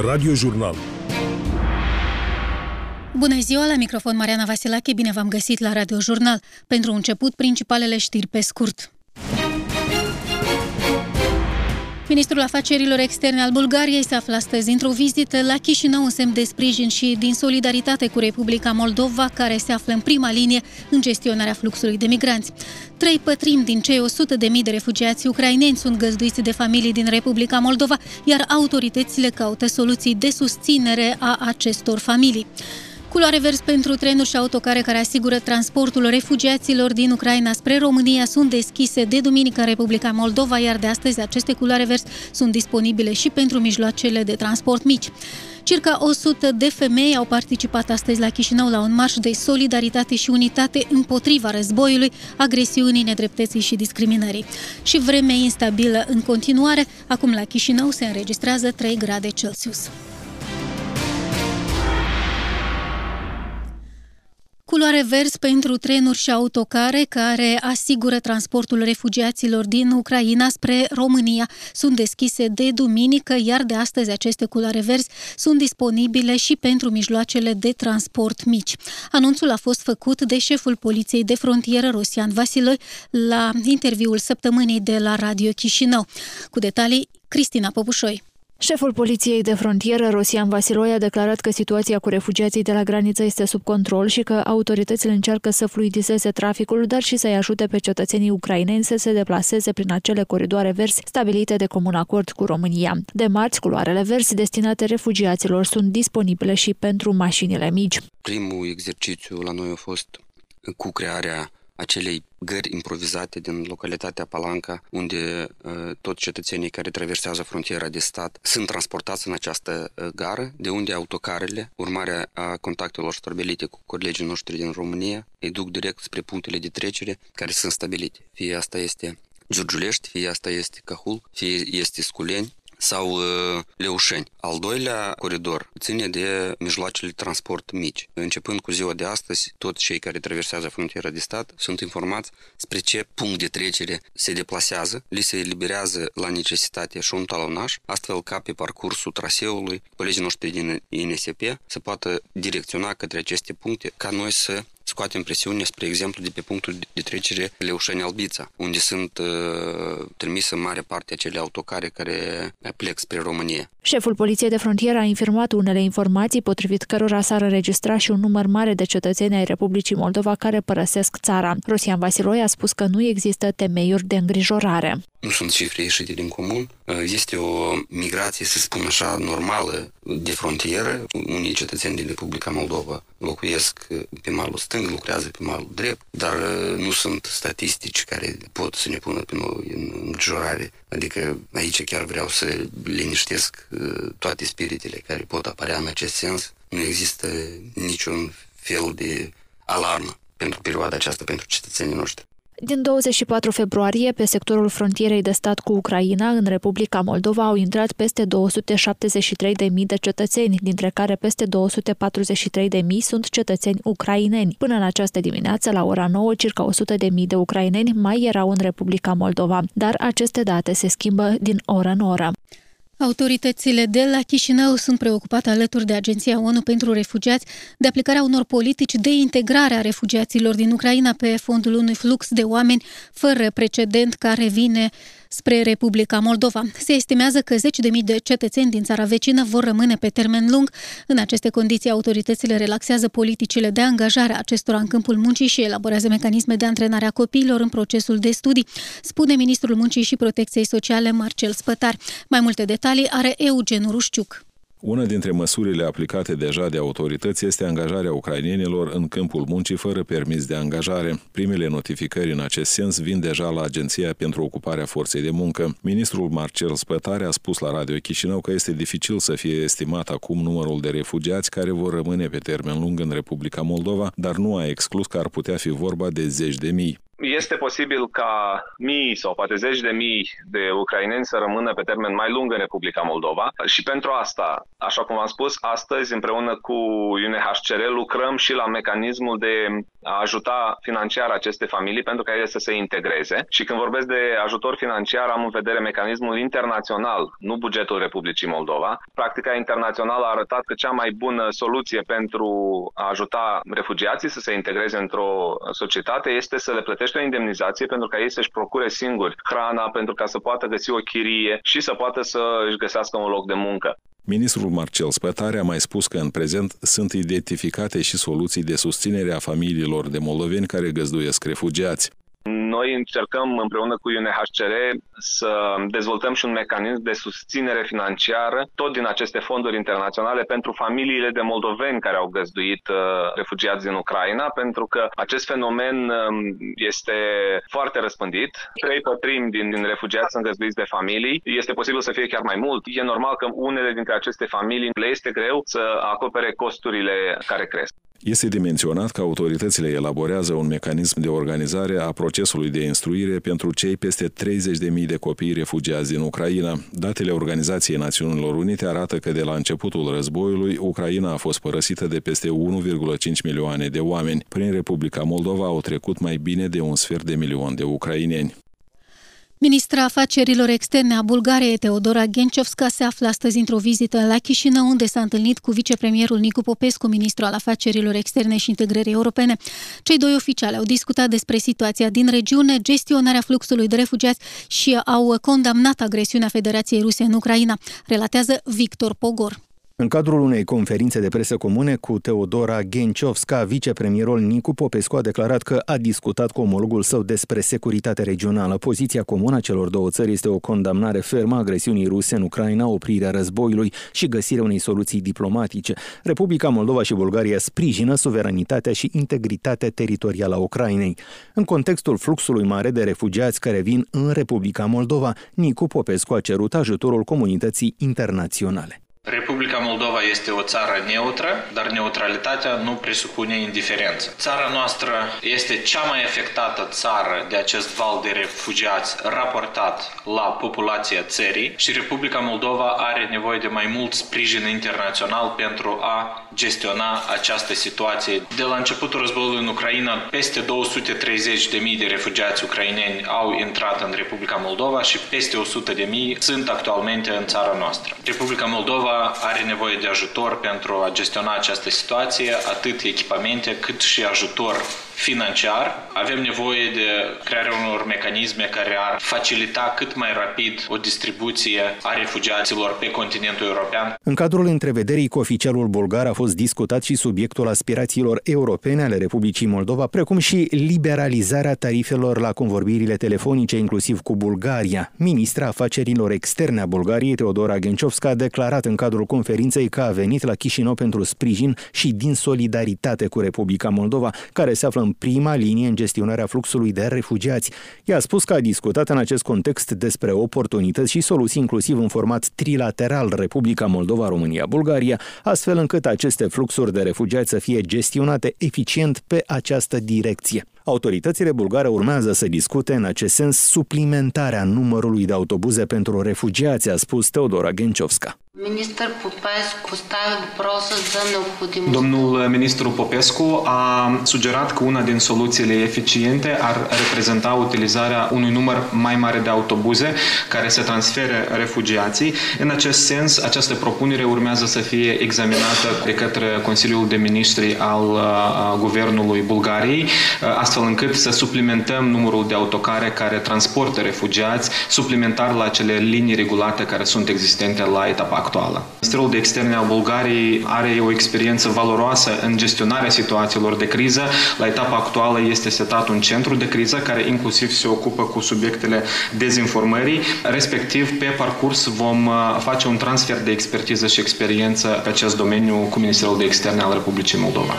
Radio Jurnal. Bună ziua, la microfon Mariana Vasilache, bine v-am găsit la Radio Jurnal. Pentru început, principalele știri pe scurt. Ministrul Afacerilor Externe al Bulgariei se află astăzi într-o vizită la Chișinău în semn de sprijin și din solidaritate cu Republica Moldova, care se află în prima linie în gestionarea fluxului de migranți. Trei pătrimi din cei 100 de mii de refugiați ucraineni sunt găzduiți de familii din Republica Moldova, iar autoritățile caută soluții de susținere a acestor familii. Culoare vers pentru trenuri și autocare care asigură transportul refugiaților din Ucraina spre România sunt deschise de duminică în Republica Moldova, iar de astăzi aceste culoare vers sunt disponibile și pentru mijloacele de transport mici. Circa 100 de femei au participat astăzi la Chișinău la un marș de solidaritate și unitate împotriva războiului, agresiunii, nedreptății și discriminării. Și vreme instabilă în continuare, acum la Chișinău se înregistrează 3 grade Celsius. Culoare vers pentru trenuri și autocare care asigură transportul refugiaților din Ucraina spre România sunt deschise de duminică, iar de astăzi aceste culoare verzi sunt disponibile și pentru mijloacele de transport mici. Anunțul a fost făcut de șeful Poliției de Frontieră Rosian Vasiloi la interviul săptămânii de la Radio Chișinău. Cu detalii, Cristina Popușoi. Șeful Poliției de Frontieră, Rosian Vasiloi, a declarat că situația cu refugiații de la graniță este sub control și că autoritățile încearcă să fluidizeze traficul, dar și să-i ajute pe cetățenii ucraineni să se deplaseze prin acele coridoare verzi stabilite de comun acord cu România. De marți, culoarele verzi destinate refugiaților sunt disponibile și pentru mașinile mici. Primul exercițiu la noi a fost cu crearea acelei gări improvizate din localitatea Palanca, unde uh, toți cetățenii care traversează frontiera de stat sunt transportați în această uh, gară, de unde autocarele, urmarea a contactelor stabilite cu colegii noștri din România, îi duc direct spre punctele de trecere care sunt stabilite. Fie asta este Giurgiulești, fie asta este Cahul, fie este Sculeni, sau uh, Leușeni. Al doilea coridor ține de mijloacele de transport mici. Începând cu ziua de astăzi, toți cei care traversează frontiera de stat sunt informați spre ce punct de trecere se deplasează, li se eliberează la necesitate și un talonaș, astfel ca pe parcursul traseului colegii noștri din INSP să poată direcționa către aceste puncte ca noi să scoatem presiune, spre exemplu, de pe punctul de trecere Leușeni-Albița, unde sunt uh, trimise mare parte acele autocare care plec spre România. Șeful Poliției de Frontieră a infirmat unele informații potrivit cărora s-ar înregistra și un număr mare de cetățeni ai Republicii Moldova care părăsesc țara. Rosian Vasiloi a spus că nu există temeiuri de îngrijorare. Nu sunt cifre ieșite din comun. Este o migrație, să spun așa, normală de frontieră. Unii cetățeni din Republica Moldova locuiesc pe malul stâng, lucrează pe malul drept, dar nu sunt statistici care pot să ne pună pe noi în îngrijorare. Adică aici chiar vreau să liniștesc uh, toate spiritele care pot apărea în acest sens. Nu există niciun fel de alarmă pentru perioada aceasta pentru cetățenii noștri. Din 24 februarie, pe sectorul frontierei de stat cu Ucraina, în Republica Moldova, au intrat peste 273.000 de cetățeni, dintre care peste 243.000 sunt cetățeni ucraineni. Până în această dimineață, la ora 9, circa 100.000 de ucraineni mai erau în Republica Moldova, dar aceste date se schimbă din oră în oră. Autoritățile de la Chișinău sunt preocupate alături de Agenția ONU pentru Refugiați de aplicarea unor politici de integrare a refugiaților din Ucraina pe fondul unui flux de oameni fără precedent care vine spre Republica Moldova. Se estimează că 10.000 de cetățeni din țara vecină vor rămâne pe termen lung. În aceste condiții, autoritățile relaxează politicile de angajare a acestora în câmpul muncii și elaborează mecanisme de antrenare a copiilor în procesul de studii, spune ministrul Muncii și Protecției Sociale Marcel Spătar. Mai multe detalii are Eugen Rușciuc. Una dintre măsurile aplicate deja de autorități este angajarea ucrainienilor în câmpul muncii fără permis de angajare. Primele notificări în acest sens vin deja la Agenția pentru Ocuparea Forței de Muncă. Ministrul Marcel Spătare a spus la Radio Chișinău că este dificil să fie estimat acum numărul de refugiați care vor rămâne pe termen lung în Republica Moldova, dar nu a exclus că ar putea fi vorba de zeci de mii. Este posibil ca mii sau poate zeci de mii de ucraineni să rămână pe termen mai lung în Republica Moldova și pentru asta, așa cum am spus, astăzi împreună cu UNHCR lucrăm și la mecanismul de a ajuta financiar aceste familii pentru ca ele să se integreze. Și când vorbesc de ajutor financiar, am în vedere mecanismul internațional, nu bugetul Republicii Moldova. Practica internațională a arătat că cea mai bună soluție pentru a ajuta refugiații să se integreze într-o societate este să le plătești o indemnizație pentru ca ei să-și procure singuri hrana, pentru ca să poată găsi o chirie și să poată să își găsească un loc de muncă. Ministrul Marcel Spătare a mai spus că în prezent sunt identificate și soluții de susținere a familiilor de moldoveni care găzduiesc refugiați. Noi încercăm împreună cu UNHCR să dezvoltăm și un mecanism de susținere financiară tot din aceste fonduri internaționale pentru familiile de moldoveni care au găzduit uh, refugiați din Ucraina, pentru că acest fenomen um, este foarte răspândit. Trei pătrimi din, din refugiați sunt găzduiți de familii. Este posibil să fie chiar mai mult. E normal că unele dintre aceste familii le este greu să acopere costurile care cresc. Este de menționat că autoritățile elaborează un mecanism de organizare a procesului de instruire pentru cei peste 30.000 de copii refugiați din Ucraina. Datele Organizației Națiunilor Unite arată că de la începutul războiului, Ucraina a fost părăsită de peste 1,5 milioane de oameni. Prin Republica Moldova au trecut mai bine de un sfert de milion de ucraineni. Ministra afacerilor externe a Bulgariei, Teodora Genchovska, se află astăzi într-o vizită la Chișinău, unde s-a întâlnit cu vicepremierul Nicu Popescu, ministru al afacerilor externe și integrării europene. Cei doi oficiali au discutat despre situația din regiune, gestionarea fluxului de refugiați și au condamnat agresiunea Federației Ruse în Ucraina, relatează Victor Pogor. În cadrul unei conferințe de presă comune cu Teodora Genciovska, vicepremierul Nicu Popescu a declarat că a discutat cu omologul său despre securitate regională. Poziția comună a celor două țări este o condamnare fermă a agresiunii ruse în Ucraina, oprirea războiului și găsirea unei soluții diplomatice. Republica Moldova și Bulgaria sprijină suveranitatea și integritatea teritorială a Ucrainei. În contextul fluxului mare de refugiați care vin în Republica Moldova, Nicu Popescu a cerut ajutorul comunității internaționale. Republica Moldova este o țară neutră, dar neutralitatea nu presupune indiferență. Țara noastră este cea mai afectată țară de acest val de refugiați raportat la populația țării și Republica Moldova are nevoie de mai mult sprijin internațional pentru a gestiona această situație. De la începutul războiului în Ucraina, peste 230.000 de refugiați ucraineni au intrat în Republica Moldova și peste 100.000 sunt actualmente în țara noastră. Republica Moldova are nevoie de ajutor pentru a gestiona această situație, atât echipamente cât și ajutor financiar. Avem nevoie de crearea unor mecanisme care ar facilita cât mai rapid o distribuție a refugiaților pe continentul european. În cadrul întrevederii cu oficialul bulgar a fost discutat și subiectul aspirațiilor europene ale Republicii Moldova, precum și liberalizarea tarifelor la convorbirile telefonice, inclusiv cu Bulgaria. Ministra afacerilor externe a Bulgariei, Teodora Genchovska, a declarat în cadrul conferinței că a venit la Chișinău pentru sprijin și din solidaritate cu Republica Moldova, care se află în prima linie în gestionarea fluxului de refugiați. Ea a spus că a discutat în acest context despre oportunități și soluții inclusiv în format trilateral Republica Moldova, România, Bulgaria, astfel încât aceste fluxuri de refugiați să fie gestionate eficient pe această direcție. Autoritățile bulgare urmează să discute în acest sens suplimentarea numărului de autobuze pentru refugiați, a spus Teodora Genciovska. Domnul ministru Popescu a sugerat că una din soluțiile eficiente ar reprezenta utilizarea unui număr mai mare de autobuze care se transfere refugiații. În acest sens, această propunere urmează să fie examinată de către Consiliul de Ministri al uh, Guvernului Bulgariei, uh, astfel încât să suplimentăm numărul de autocare care transportă refugiați, suplimentar la cele linii regulate care sunt existente la etapa actuală. Ministerul de Externe al Bulgariei are o experiență valoroasă în gestionarea situațiilor de criză. La etapa actuală este setat un centru de criză care inclusiv se ocupă cu subiectele dezinformării. Respectiv, pe parcurs vom uh, face un transfer de expertiză și experiență pe acest domeniu cu Ministerul de Externe al Republicii Moldova.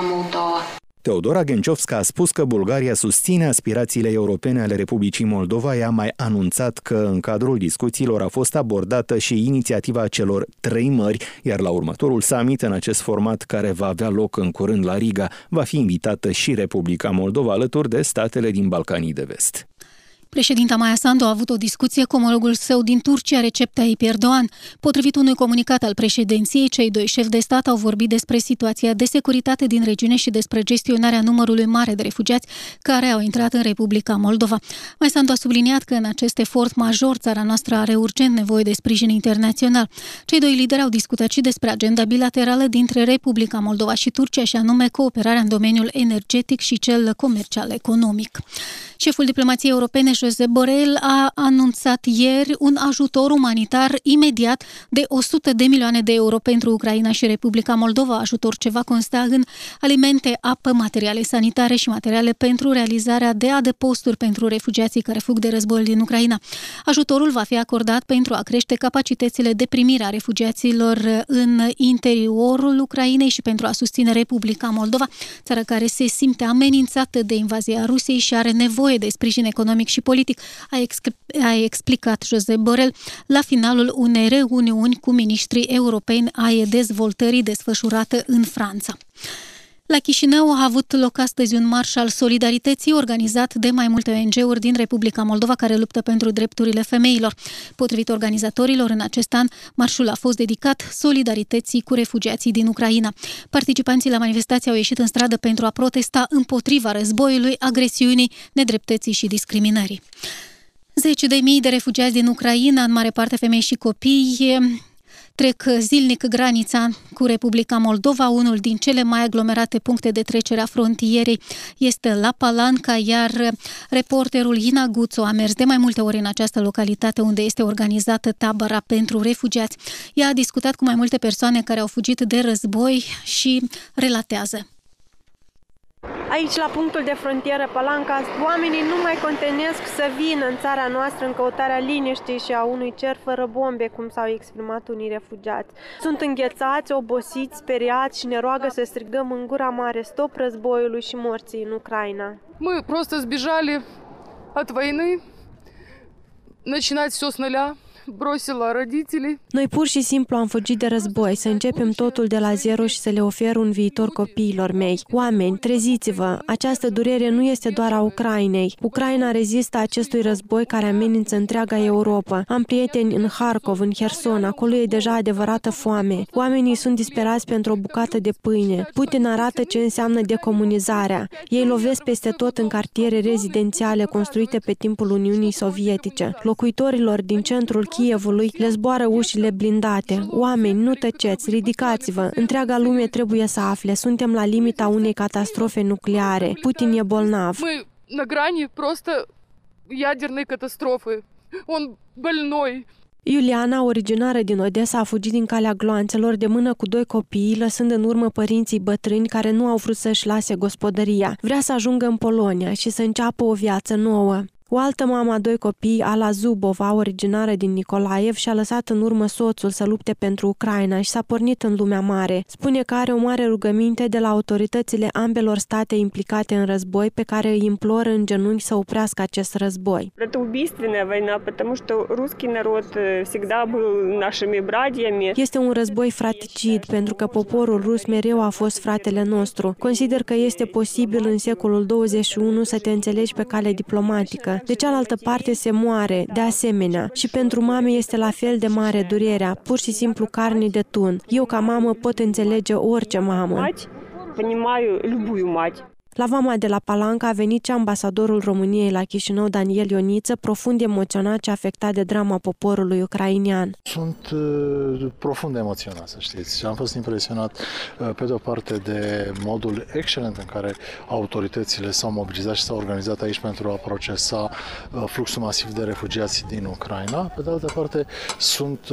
Moldova. Teodora Genciovska a spus că Bulgaria susține aspirațiile europene ale Republicii Moldova. Ea a mai anunțat că în cadrul discuțiilor a fost abordată și inițiativa celor trei mări, iar la următorul summit în acest format care va avea loc în curând la Riga, va fi invitată și Republica Moldova alături de statele din Balcanii de Vest. Președinta Maia Sandu a avut o discuție cu omologul său din Turcia, Recep Tayyip Erdogan. Potrivit unui comunicat al președinției, cei doi șefi de stat au vorbit despre situația de securitate din regiune și despre gestionarea numărului mare de refugiați care au intrat în Republica Moldova. Mai Sandu a subliniat că în acest efort major țara noastră are urgent nevoie de sprijin internațional. Cei doi lideri au discutat și despre agenda bilaterală dintre Republica Moldova și Turcia și anume cooperarea în domeniul energetic și cel comercial economic. Șeful diplomației europene, Josep Borrell, a anunțat ieri un ajutor umanitar imediat de 100 de milioane de euro pentru Ucraina și Republica Moldova, ajutor ce va consta în alimente, apă, materiale sanitare și materiale pentru realizarea de adăposturi pentru refugiații care fug de război din Ucraina. Ajutorul va fi acordat pentru a crește capacitățile de primire a refugiaților în interiorul Ucrainei și pentru a susține Republica Moldova, țară care se simte amenințată de invazia Rusiei și are nevoie nevoie de sprijin economic și politic, a, ex- a explicat Josep Borel la finalul unei reuniuni cu ministrii europeni ai dezvoltării desfășurată în Franța. La Chișinău a avut loc astăzi un marș al solidarității organizat de mai multe ONG-uri din Republica Moldova care luptă pentru drepturile femeilor. Potrivit organizatorilor, în acest an, marșul a fost dedicat solidarității cu refugiații din Ucraina. Participanții la manifestație au ieșit în stradă pentru a protesta împotriva războiului, agresiunii, nedreptății și discriminării. Zeci de mii de refugiați din Ucraina, în mare parte femei și copii, trec zilnic granița cu Republica Moldova. Unul din cele mai aglomerate puncte de trecere a frontierei este la Palanca, iar reporterul Ina Guțu a mers de mai multe ori în această localitate unde este organizată tabăra pentru refugiați. Ea a discutat cu mai multe persoane care au fugit de război și relatează. Aici, la punctul de frontieră Palanca, oamenii nu mai contenesc să vină în țara noastră în căutarea liniștii și a unui cer fără bombe, cum s-au exprimat unii refugiați. Sunt înghețați, obosiți, speriați și ne roagă să strigăm în gura mare stop războiului și morții în Ucraina. Мы просто сбежали от войны, начинать все с нуля brosila родителей. Noi pur și simplu am fugit de război, să începem totul de la zero și să le ofer un viitor copiilor mei. Oameni, treziți-vă! Această durere nu este doar a Ucrainei. Ucraina rezistă acestui război care amenință întreaga Europa. Am prieteni în Harkov, în Herson, acolo e deja adevărată foame. Oamenii sunt disperați pentru o bucată de pâine. Putin arată ce înseamnă decomunizarea. Ei lovesc peste tot în cartiere rezidențiale construite pe timpul Uniunii Sovietice. Locuitorilor din centrul Chievului le zboară ușile blindate. Oameni, nu tăceți, ridicați-vă. Întreaga lume trebuie să afle. Suntem la limita unei catastrofe nucleare. Putin e bolnav. Мы на грани просто ядерной катастрофы. Он больной. Iuliana, originară din Odessa, a fugit din calea gloanțelor de mână cu doi copii, lăsând în urmă părinții bătrâni care nu au vrut să-și lase gospodăria. Vrea să ajungă în Polonia și să înceapă o viață nouă. O altă mamă a doi copii, Ala Zubova, originară din Nicolaev, și-a lăsat în urmă soțul să lupte pentru Ucraina și s-a pornit în lumea mare. Spune că are o mare rugăminte de la autoritățile ambelor state implicate în război pe care îi imploră în genunchi să oprească acest război. Este un război fraticid pentru că poporul rus mereu a fost fratele nostru. Consider că este posibil în secolul 21 să te înțelegi pe cale diplomatică De cealaltă parte se moare, de asemenea. Și pentru mame este la fel de mare durerea, pur și simplu carne de tun. Eu ca mamă pot înțelege orice mamă. Понимаю любую мать. La vama de la Palanca a venit și ambasadorul României la Chișinău, Daniel Ioniță, profund emoționat și afectat de drama poporului ucrainian. Sunt uh, profund emoționat, să știți. Și am fost impresionat, uh, pe de o parte, de modul excelent în care autoritățile s-au mobilizat și s-au organizat aici pentru a procesa uh, fluxul masiv de refugiați din Ucraina. Pe de altă parte, sunt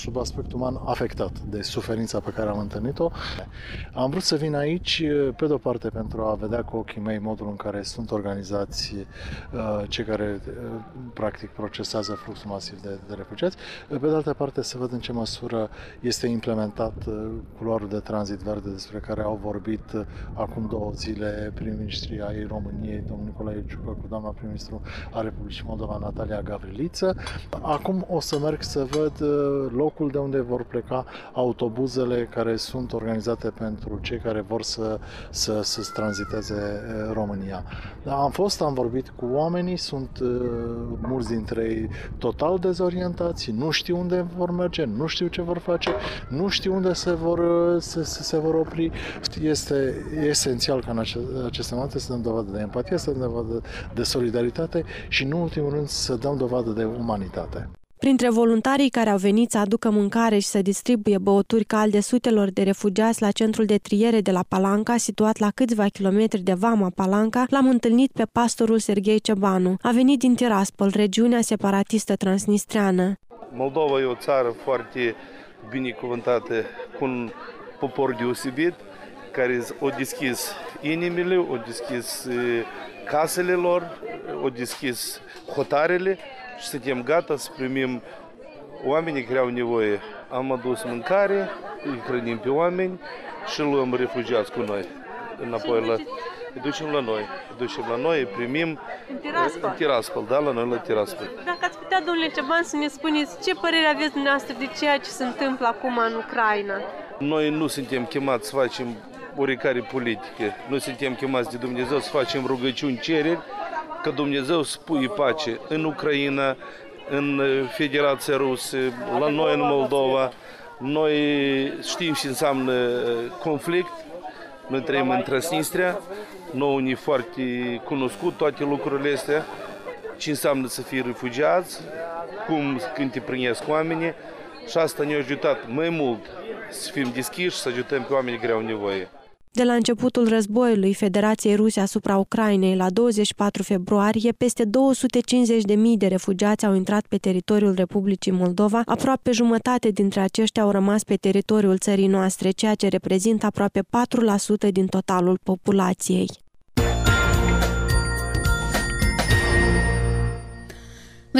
sub aspect uman afectat de suferința pe care am întâlnit-o. Am vrut să vin aici pe de o parte pentru a vedea cu ochii mei modul în care sunt organizați uh, cei care uh, practic procesează fluxul masiv de, de refugiați, pe de altă parte să văd în ce măsură este implementat culoarul de tranzit verde despre care au vorbit acum două zile prim-ministrii ai României, domnul Nicolae Ciucă, cu doamna prim-ministru a Republicii Moldova, Natalia Gavriliță. Acum o să merg să văd locul de unde vor pleca autobuzele care sunt organizate pentru cei care vor să, să, să tranziteze România. Am fost, am vorbit cu oamenii, sunt mulți dintre ei total dezorientați, nu știu unde vor merge, nu știu ce vor face, nu știu unde se vor, se, se vor opri. Este esențial ca în aceste momente să dăm dovadă de empatie, să dăm dovadă de solidaritate și, în ultimul rând, să dăm dovadă de umanitate. Printre voluntarii care au venit să aducă mâncare și să distribuie băuturi calde sutelor de refugiați la centrul de triere de la Palanca, situat la câțiva kilometri de Vama Palanca, l-am întâlnit pe pastorul Serghei Cebanu. A venit din Tiraspol, regiunea separatistă transnistreană. Moldova e o țară foarte binecuvântată, cu un popor deosebit, care au deschis inimile, au deschis casele lor, au deschis hotarele și suntem gata să primim oamenii care au nevoie. Am adus mâncare, îi hrănim pe oameni și luăm refugiați cu noi înapoi la... Îi ducem la noi, îi ducem la noi, îi primim în Tiraspol. În Tiraspol, da, la noi la Tiraspol. Dacă ați putea, domnule Ceban, să ne spuneți ce părere aveți dumneavoastră de ceea ce se întâmplă acum în Ucraina? Noi nu suntem chemați să facem oricare politică. Noi suntem chemați de Dumnezeu să facem rugăciuni, cereri, că Dumnezeu spui pace în Ucraina, în Federația Rusă, la noi în Moldova. Noi știm ce înseamnă conflict, noi trăim în Transnistria, nou ne foarte cunoscut toate lucrurile astea, ce înseamnă să fii refugiați, cum când te primesc oamenii și asta ne-a ajutat mai mult să fim deschiși, să ajutăm pe oamenii care au nevoie. De la începutul războiului Federației Ruse asupra Ucrainei, la 24 februarie, peste 250.000 de refugiați au intrat pe teritoriul Republicii Moldova. Aproape jumătate dintre aceștia au rămas pe teritoriul țării noastre, ceea ce reprezintă aproape 4% din totalul populației.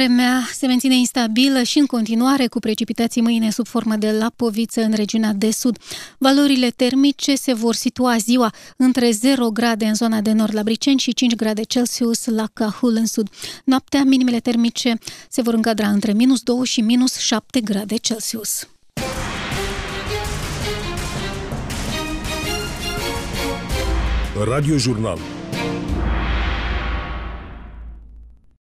Vremea se menține instabilă și în continuare cu precipitații mâine sub formă de lapoviță în regiunea de sud. Valorile termice se vor situa ziua între 0 grade în zona de nord la Briceni și 5 grade Celsius la Cahul în sud. Noaptea, minimele termice se vor încadra între minus 2 și minus 7 grade Celsius. Radio Jurnal